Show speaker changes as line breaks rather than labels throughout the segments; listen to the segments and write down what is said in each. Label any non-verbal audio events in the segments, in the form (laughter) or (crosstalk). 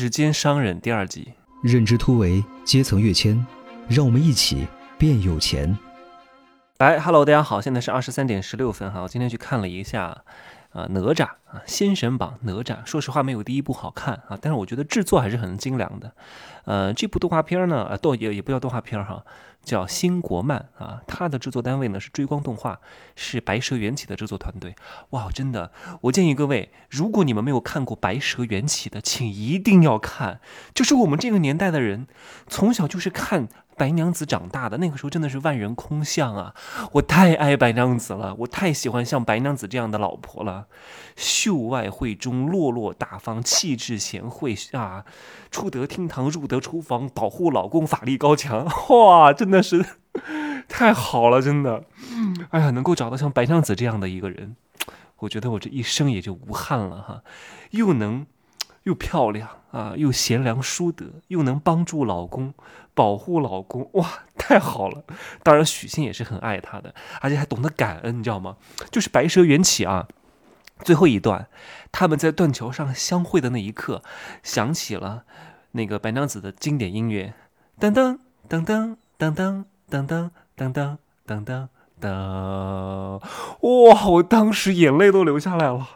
时间商人》第二集。
认知突围，阶层跃迁，让我们一起变有钱。
来，Hello，大家好，现在是二十三点十六分哈。我今天去看了一下，啊，哪吒啊，新神榜哪吒。说实话，没有第一部好看啊，但是我觉得制作还是很精良的。呃，这部动画片呢，呃，动也也不叫动画片哈，叫新国漫啊。它的制作单位呢是追光动画，是白蛇缘起的制作团队。哇，真的，我建议各位，如果你们没有看过白蛇缘起的，请一定要看。就是我们这个年代的人，从小就是看。白娘子长大的那个时候真的是万人空巷啊！我太爱白娘子了，我太喜欢像白娘子这样的老婆了，秀外慧中，落落大方，气质贤惠啊！出得厅堂，入得厨房，保护老公，法力高强，哇，真的是 (laughs) 太好了，真的！哎呀，能够找到像白娘子这样的一个人，我觉得我这一生也就无憾了哈，又能。又漂亮啊，又贤良淑德，又能帮助老公，保护老公，哇，太好了！当然，许仙也是很爱她的，而且还懂得感恩，你知道吗？就是白蛇缘起啊，最后一段，他们在断桥上相会的那一刻，响起了那个白娘子的经典音乐，噔噔噔噔噔噔噔噔噔噔噔噔。噔哇！我当时眼泪都流下来了，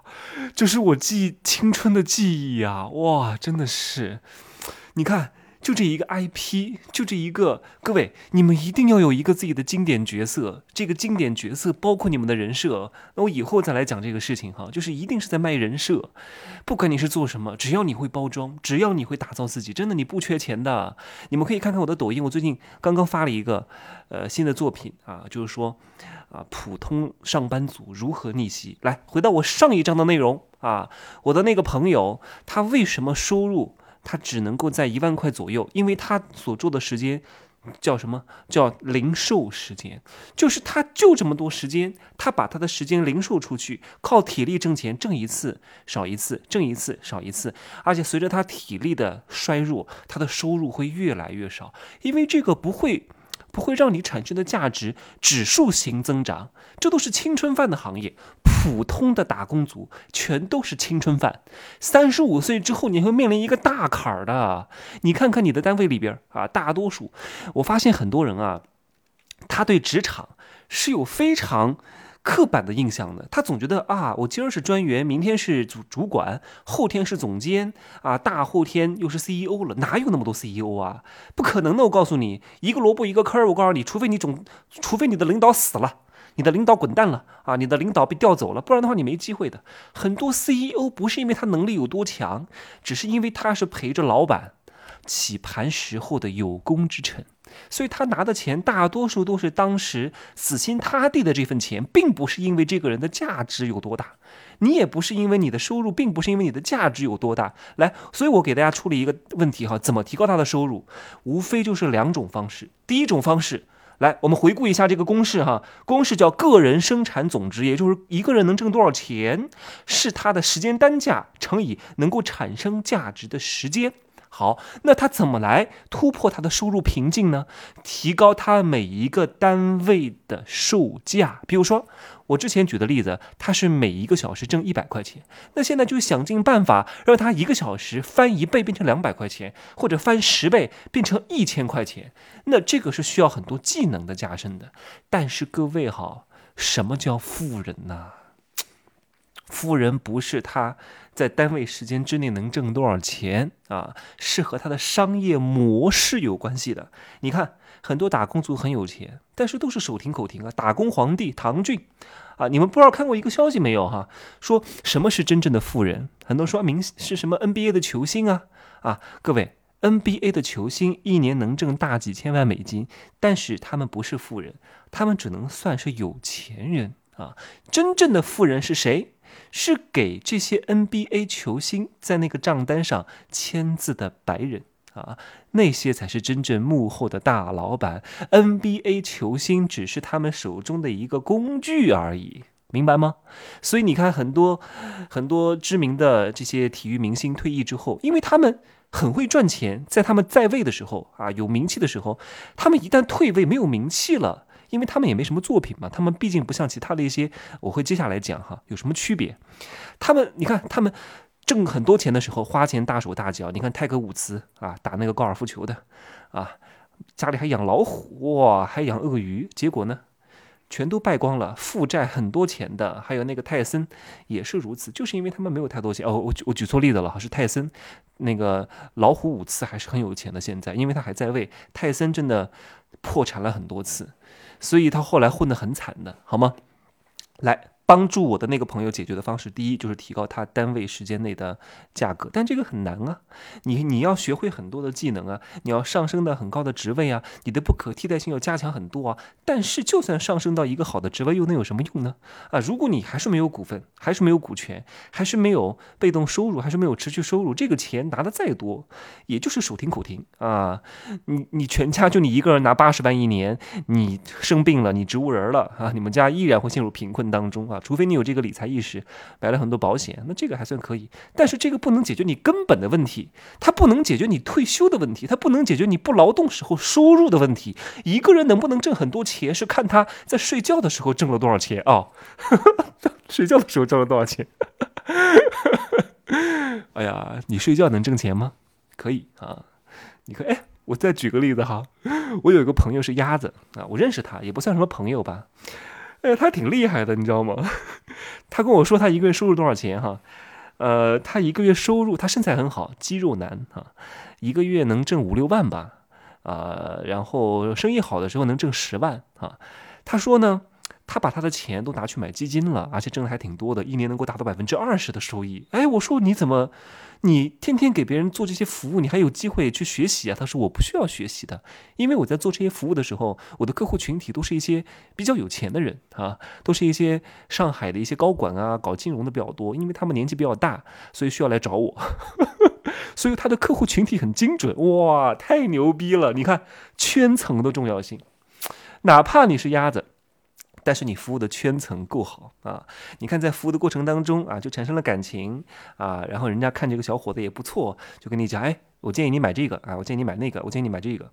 这是我记青春的记忆啊！哇，真的是，你看。就这一个 IP，就这一个，各位，你们一定要有一个自己的经典角色。这个经典角色包括你们的人设。那我以后再来讲这个事情哈，就是一定是在卖人设。不管你是做什么，只要你会包装，只要你会打造自己，真的你不缺钱的。你们可以看看我的抖音，我最近刚刚发了一个呃新的作品啊，就是说啊，普通上班族如何逆袭。来，回到我上一章的内容啊，我的那个朋友他为什么收入？他只能够在一万块左右，因为他所做的时间叫什么？叫零售时间，就是他就这么多时间，他把他的时间零售出去，靠体力挣钱，挣一次少一次，挣一次少一次，而且随着他体力的衰弱，他的收入会越来越少，因为这个不会。不会让你产生的价值指数型增长，这都是青春饭的行业。普通的打工族全都是青春饭。三十五岁之后，你会面临一个大坎儿的。你看看你的单位里边啊，大多数，我发现很多人啊，他对职场是有非常。刻板的印象呢？他总觉得啊，我今儿是专员，明天是主主管，后天是总监啊，大后天又是 CEO 了，哪有那么多 CEO 啊？不可能的！我告诉你，一个萝卜一个坑儿。我告诉你，除非你总，除非你的领导死了，你的领导滚蛋了啊，你的领导被调走了，不然的话你没机会的。很多 CEO 不是因为他能力有多强，只是因为他是陪着老板起盘时候的有功之臣。所以他拿的钱大多数都是当时死心塌地的这份钱，并不是因为这个人的价值有多大，你也不是因为你的收入，并不是因为你的价值有多大。来，所以我给大家出了一个问题哈，怎么提高他的收入？无非就是两种方式。第一种方式，来，我们回顾一下这个公式哈，公式叫个人生产总值，也就是一个人能挣多少钱，是他的时间单价乘以能够产生价值的时间。好，那他怎么来突破他的收入瓶颈呢？提高他每一个单位的售价。比如说，我之前举的例子，他是每一个小时挣一百块钱，那现在就想尽办法让他一个小时翻一倍变成两百块钱，或者翻十倍变成一千块钱。那这个是需要很多技能的加深的。但是各位哈，什么叫富人呢？(tsk) 富人不是他。在单位时间之内能挣多少钱啊？是和他的商业模式有关系的。你看，很多打工族很有钱，但是都是手停口停啊。打工皇帝唐骏啊，你们不知道看过一个消息没有哈？说什么是真正的富人？很多说明是什么 NBA 的球星啊啊！各位，NBA 的球星一年能挣大几千万美金，但是他们不是富人，他们只能算是有钱人啊。真正的富人是谁？是给这些 NBA 球星在那个账单上签字的白人啊，那些才是真正幕后的大老板。NBA 球星只是他们手中的一个工具而已，明白吗？所以你看，很多很多知名的这些体育明星退役之后，因为他们很会赚钱，在他们在位的时候啊，有名气的时候，他们一旦退位没有名气了。因为他们也没什么作品嘛，他们毕竟不像其他的一些，我会接下来讲哈，有什么区别？他们你看，他们挣很多钱的时候花钱大手大脚。你看泰格伍兹啊，打那个高尔夫球的啊，家里还养老虎哇，还养鳄鱼，结果呢？全都败光了，负债很多钱的，还有那个泰森也是如此，就是因为他们没有太多钱。哦，我我举错例子了，是泰森，那个老虎伍兹还是很有钱的，现在因为他还在位。泰森真的破产了很多次，所以他后来混得很惨的，好吗？来。帮助我的那个朋友解决的方式，第一就是提高他单位时间内的价格，但这个很难啊！你你要学会很多的技能啊，你要上升到很高的职位啊，你的不可替代性要加强很多啊。但是就算上升到一个好的职位，又能有什么用呢？啊，如果你还是没有股份，还是没有股权，还是没有被动收入，还是没有持续收入，这个钱拿的再多，也就是手停口停啊！你你全家就你一个人拿八十万一年，你生病了，你植物人了啊，你们家依然会陷入贫困当中！啊，除非你有这个理财意识，买了很多保险，那这个还算可以。但是这个不能解决你根本的问题，它不能解决你退休的问题，它不能解决你不劳动时候收入的问题。一个人能不能挣很多钱，是看他在睡觉的时候挣了多少钱啊？(laughs) 睡觉的时候挣了多少钱？(laughs) 哎呀，你睡觉能挣钱吗？可以啊。你看，哎，我再举个例子哈，我有一个朋友是鸭子啊，我认识他，也不算什么朋友吧。哎，他挺厉害的，你知道吗？(laughs) 他跟我说他一个月收入多少钱哈？呃，他一个月收入，他身材很好，肌肉男啊，一个月能挣五六万吧？啊，然后生意好的时候能挣十万啊。他说呢，他把他的钱都拿去买基金了，而且挣的还挺多的，一年能够达到百分之二十的收益。哎，我说你怎么？你天天给别人做这些服务，你还有机会去学习啊？他说我不需要学习的，因为我在做这些服务的时候，我的客户群体都是一些比较有钱的人啊，都是一些上海的一些高管啊，搞金融的比较多，因为他们年纪比较大，所以需要来找我，(laughs) 所以他的客户群体很精准，哇，太牛逼了！你看圈层的重要性，哪怕你是鸭子。但是你服务的圈层够好啊！你看在服务的过程当中啊，就产生了感情啊，然后人家看这个小伙子也不错，就跟你讲，哎，我建议你买这个啊，我建议你买那个，我建议你买这个。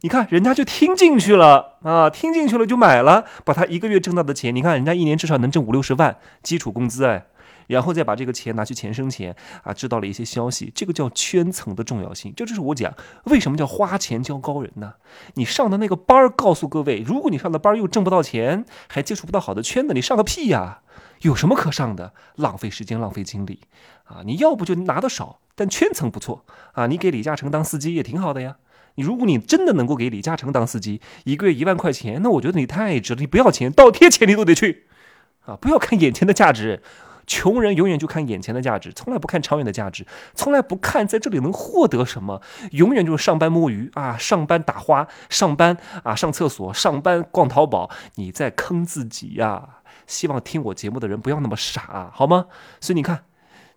你看人家就听进去了啊，听进去了就买了，把他一个月挣到的钱，你看人家一年至少能挣五六十万基础工资哎。然后再把这个钱拿去钱生钱啊，知道了一些消息，这个叫圈层的重要性。这就是我讲为什么叫花钱教高人呢？你上的那个班儿，告诉各位，如果你上的班儿又挣不到钱，还接触不到好的圈子，你上个屁呀！有什么可上的？浪费时间，浪费精力啊！你要不就拿的少，但圈层不错啊！你给李嘉诚当司机也挺好的呀。你如果你真的能够给李嘉诚当司机，一个月一万块钱，那我觉得你太值了。你不要钱，倒贴钱你都得去啊！不要看眼前的价值。穷人永远就看眼前的价值，从来不看长远的价值，从来不看在这里能获得什么，永远就是上班摸鱼啊，上班打花，上班啊上厕所，上班逛淘宝，你在坑自己呀！希望听我节目的人不要那么傻，好吗？所以你看。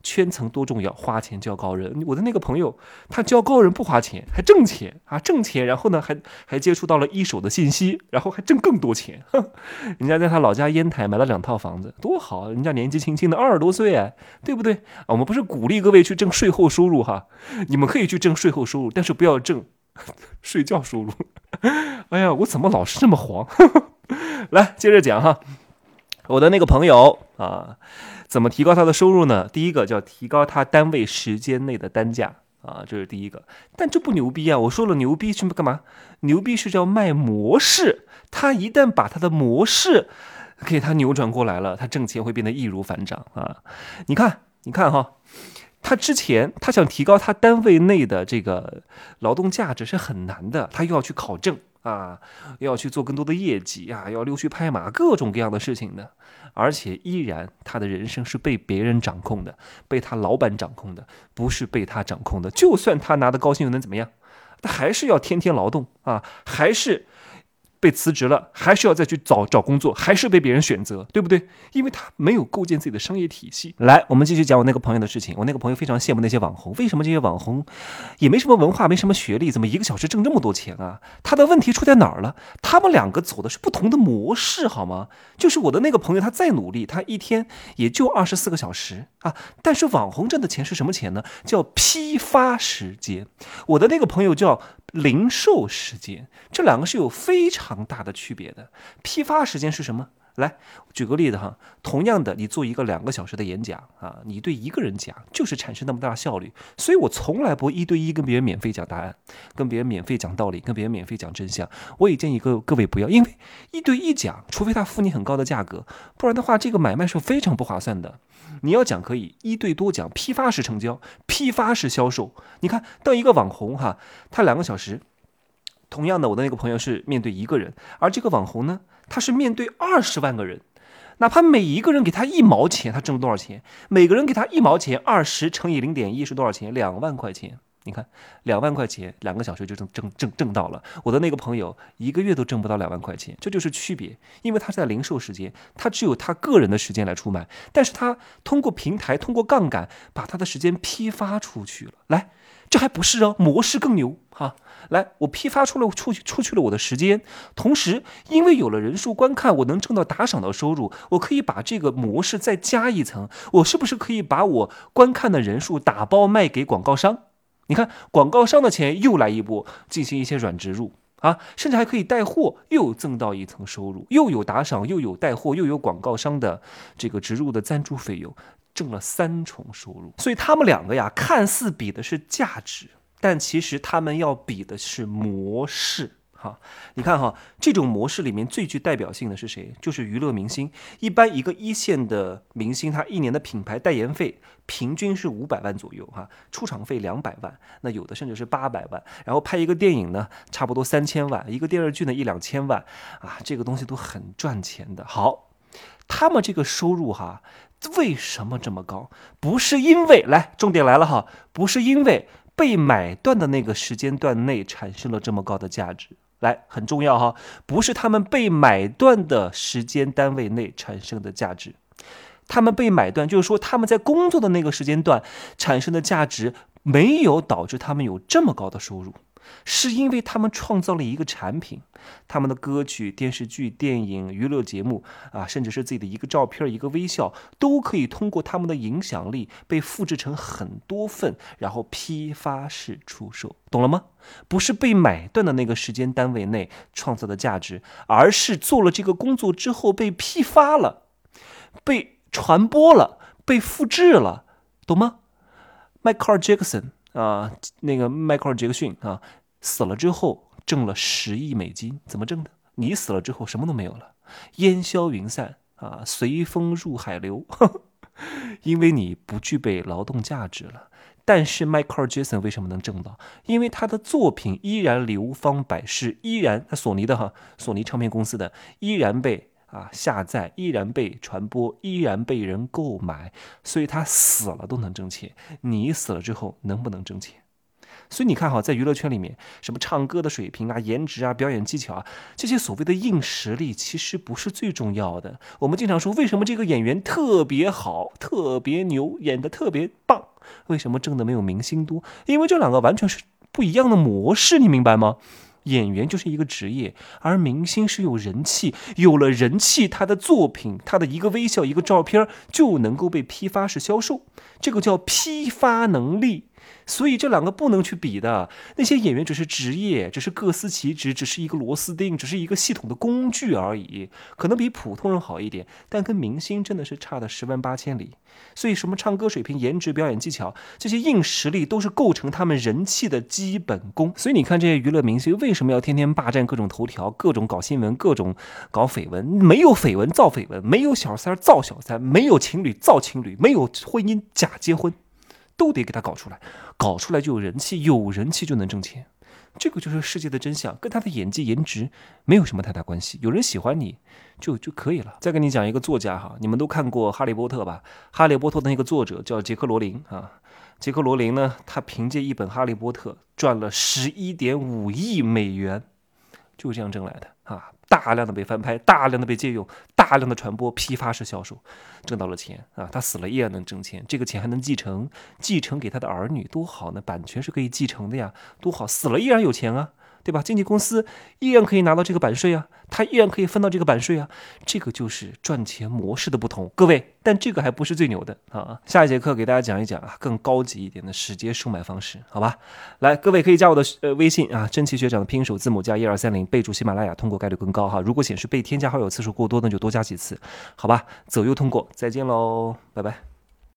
圈层多重要，花钱交高人。我的那个朋友，他交高人不花钱，还挣钱啊，挣钱。然后呢，还还接触到了一手的信息，然后还挣更多钱。哼，(laughs) 人家在他老家烟台买了两套房子，多好！人家年纪轻轻的二十多岁，哎，对不对？我们不是鼓励各位去挣税后收入哈，你们可以去挣税后收入，但是不要挣 (laughs) 睡觉收入。(laughs) 哎呀，我怎么老是这么黄？来，接着讲哈，我的那个朋友啊。怎么提高他的收入呢？第一个叫提高他单位时间内的单价啊，这是第一个。但这不牛逼啊！我说了牛逼是干嘛？牛逼是叫卖模式。他一旦把他的模式给他扭转过来了，他挣钱会变得易如反掌啊！你看，你看哈，他之前他想提高他单位内的这个劳动价值是很难的，他又要去考证。啊，要去做更多的业绩啊，要溜须拍马，各种各样的事情的，而且依然他的人生是被别人掌控的，被他老板掌控的，不是被他掌控的。就算他拿的高薪又能怎么样？他还是要天天劳动啊，还是。被辞职了，还是要再去找找工作，还是被别人选择，对不对？因为他没有构建自己的商业体系。来，我们继续讲我那个朋友的事情。我那个朋友非常羡慕那些网红，为什么这些网红也没什么文化，没什么学历，怎么一个小时挣这么多钱啊？他的问题出在哪儿了？他们两个走的是不同的模式，好吗？就是我的那个朋友，他再努力，他一天也就二十四个小时啊。但是网红挣的钱是什么钱呢？叫批发时间。我的那个朋友叫。零售时间，这两个是有非常大的区别的。批发时间是什么？来，举个例子哈，同样的，你做一个两个小时的演讲啊，你对一个人讲，就是产生那么大效率。所以我从来不一对一跟别人免费讲答案，跟别人免费讲道理，跟别人免费讲真相。我也建议各各位不要，因为一对一讲，除非他付你很高的价格，不然的话，这个买卖是非常不划算的。你要讲可以一对多讲，批发式成交，批发式销售。你看，当一个网红哈，他两个小时，同样的，我的那个朋友是面对一个人，而这个网红呢？他是面对二十万个人，哪怕每一个人给他一毛钱，他挣多少钱？每个人给他一毛钱，二十乘以零点一是多少钱？两万块钱。你看，两万块钱，两个小时就挣挣挣挣到了。我的那个朋友一个月都挣不到两万块钱，这就是区别。因为他是在零售时间，他只有他个人的时间来出卖，但是他通过平台，通过杠杆，把他的时间批发出去了。来。这还不是哦，模式更牛哈！来，我批发出了出去出去了我的时间，同时因为有了人数观看，我能挣到打赏的收入，我可以把这个模式再加一层，我是不是可以把我观看的人数打包卖给广告商？你看，广告商的钱又来一波，进行一些软植入啊，甚至还可以带货，又增到一层收入，又有打赏，又有带货，又有广告商的这个植入的赞助费用。挣了三重收入，所以他们两个呀，看似比的是价值，但其实他们要比的是模式。哈，你看哈，这种模式里面最具代表性的是谁？就是娱乐明星。一般一个一线的明星，他一年的品牌代言费平均是五百万左右，哈，出场费两百万，那有的甚至是八百万。然后拍一个电影呢，差不多三千万；一个电视剧呢，一两千万，啊，这个东西都很赚钱的。好，他们这个收入哈。为什么这么高？不是因为来，重点来了哈，不是因为被买断的那个时间段内产生了这么高的价值，来很重要哈，不是他们被买断的时间单位内产生的价值，他们被买断就是说他们在工作的那个时间段产生的价值没有导致他们有这么高的收入。是因为他们创造了一个产品，他们的歌曲、电视剧、电影、娱乐节目啊，甚至是自己的一个照片、一个微笑，都可以通过他们的影响力被复制成很多份，然后批发式出售，懂了吗？不是被买断的那个时间单位内创造的价值，而是做了这个工作之后被批发了、被传播了、被复制了，懂吗？迈克尔·杰克逊。啊，那个迈克尔·杰克逊啊，死了之后挣了十亿美金，怎么挣的？你死了之后什么都没有了，烟消云散啊，随风入海流呵呵，(laughs) 因为你不具备劳动价值了。但是迈克尔·杰森为什么能挣到？因为他的作品依然流芳百世，依然他索尼的哈，索尼唱片公司的依然被。啊，下载依然被传播，依然被人购买，所以他死了都能挣钱。你死了之后能不能挣钱？所以你看哈，在娱乐圈里面，什么唱歌的水平啊、颜值啊、表演技巧啊，这些所谓的硬实力其实不是最重要的。我们经常说，为什么这个演员特别好、特别牛，演的特别棒？为什么挣的没有明星多？因为这两个完全是不一样的模式，你明白吗？演员就是一个职业，而明星是有人气，有了人气，他的作品，他的一个微笑，一个照片就能够被批发式销售，这个叫批发能力。所以这两个不能去比的。那些演员只是职业，只是各司其职，只是一个螺丝钉，只是一个系统的工具而已。可能比普通人好一点，但跟明星真的是差的十万八千里。所以什么唱歌水平、颜值、表演技巧这些硬实力，都是构成他们人气的基本功。所以你看这些娱乐明星为什么要天天霸占各种头条、各种搞新闻、各种搞绯闻？没有绯闻造绯闻，没有小三造小三，没有情侣造情侣，没有婚姻假结婚。都得给他搞出来，搞出来就有人气，有人气就能挣钱，这个就是世界的真相，跟他的演技、颜值没有什么太大关系。有人喜欢你就就可以了。再跟你讲一个作家哈，你们都看过《哈利波特》吧？《哈利波特》的那个作者叫杰克罗琳啊，杰克罗琳呢，他凭借一本《哈利波特》赚了十一点五亿美元，就这样挣来的啊。大量的被翻拍，大量的被借用，大量的传播，批发式销售，挣到了钱啊！他死了依然能挣钱，这个钱还能继承，继承给他的儿女，多好呢！版权是可以继承的呀，多好！死了依然有钱啊，对吧？经纪公司依然可以拿到这个版税啊，他依然可以分到这个版税啊，这个就是赚钱模式的不同，各位。但这个还不是最牛的啊！下一节课给大家讲一讲啊，更高级一点的直接收买方式，好吧？来，各位可以加我的呃微信啊，真奇学长的拼音首字母加一二三零，备注喜马拉雅，通过概率更高哈。如果显示被添加好友次数过多，那就多加几次，好吧？左右通过，再见喽，拜拜。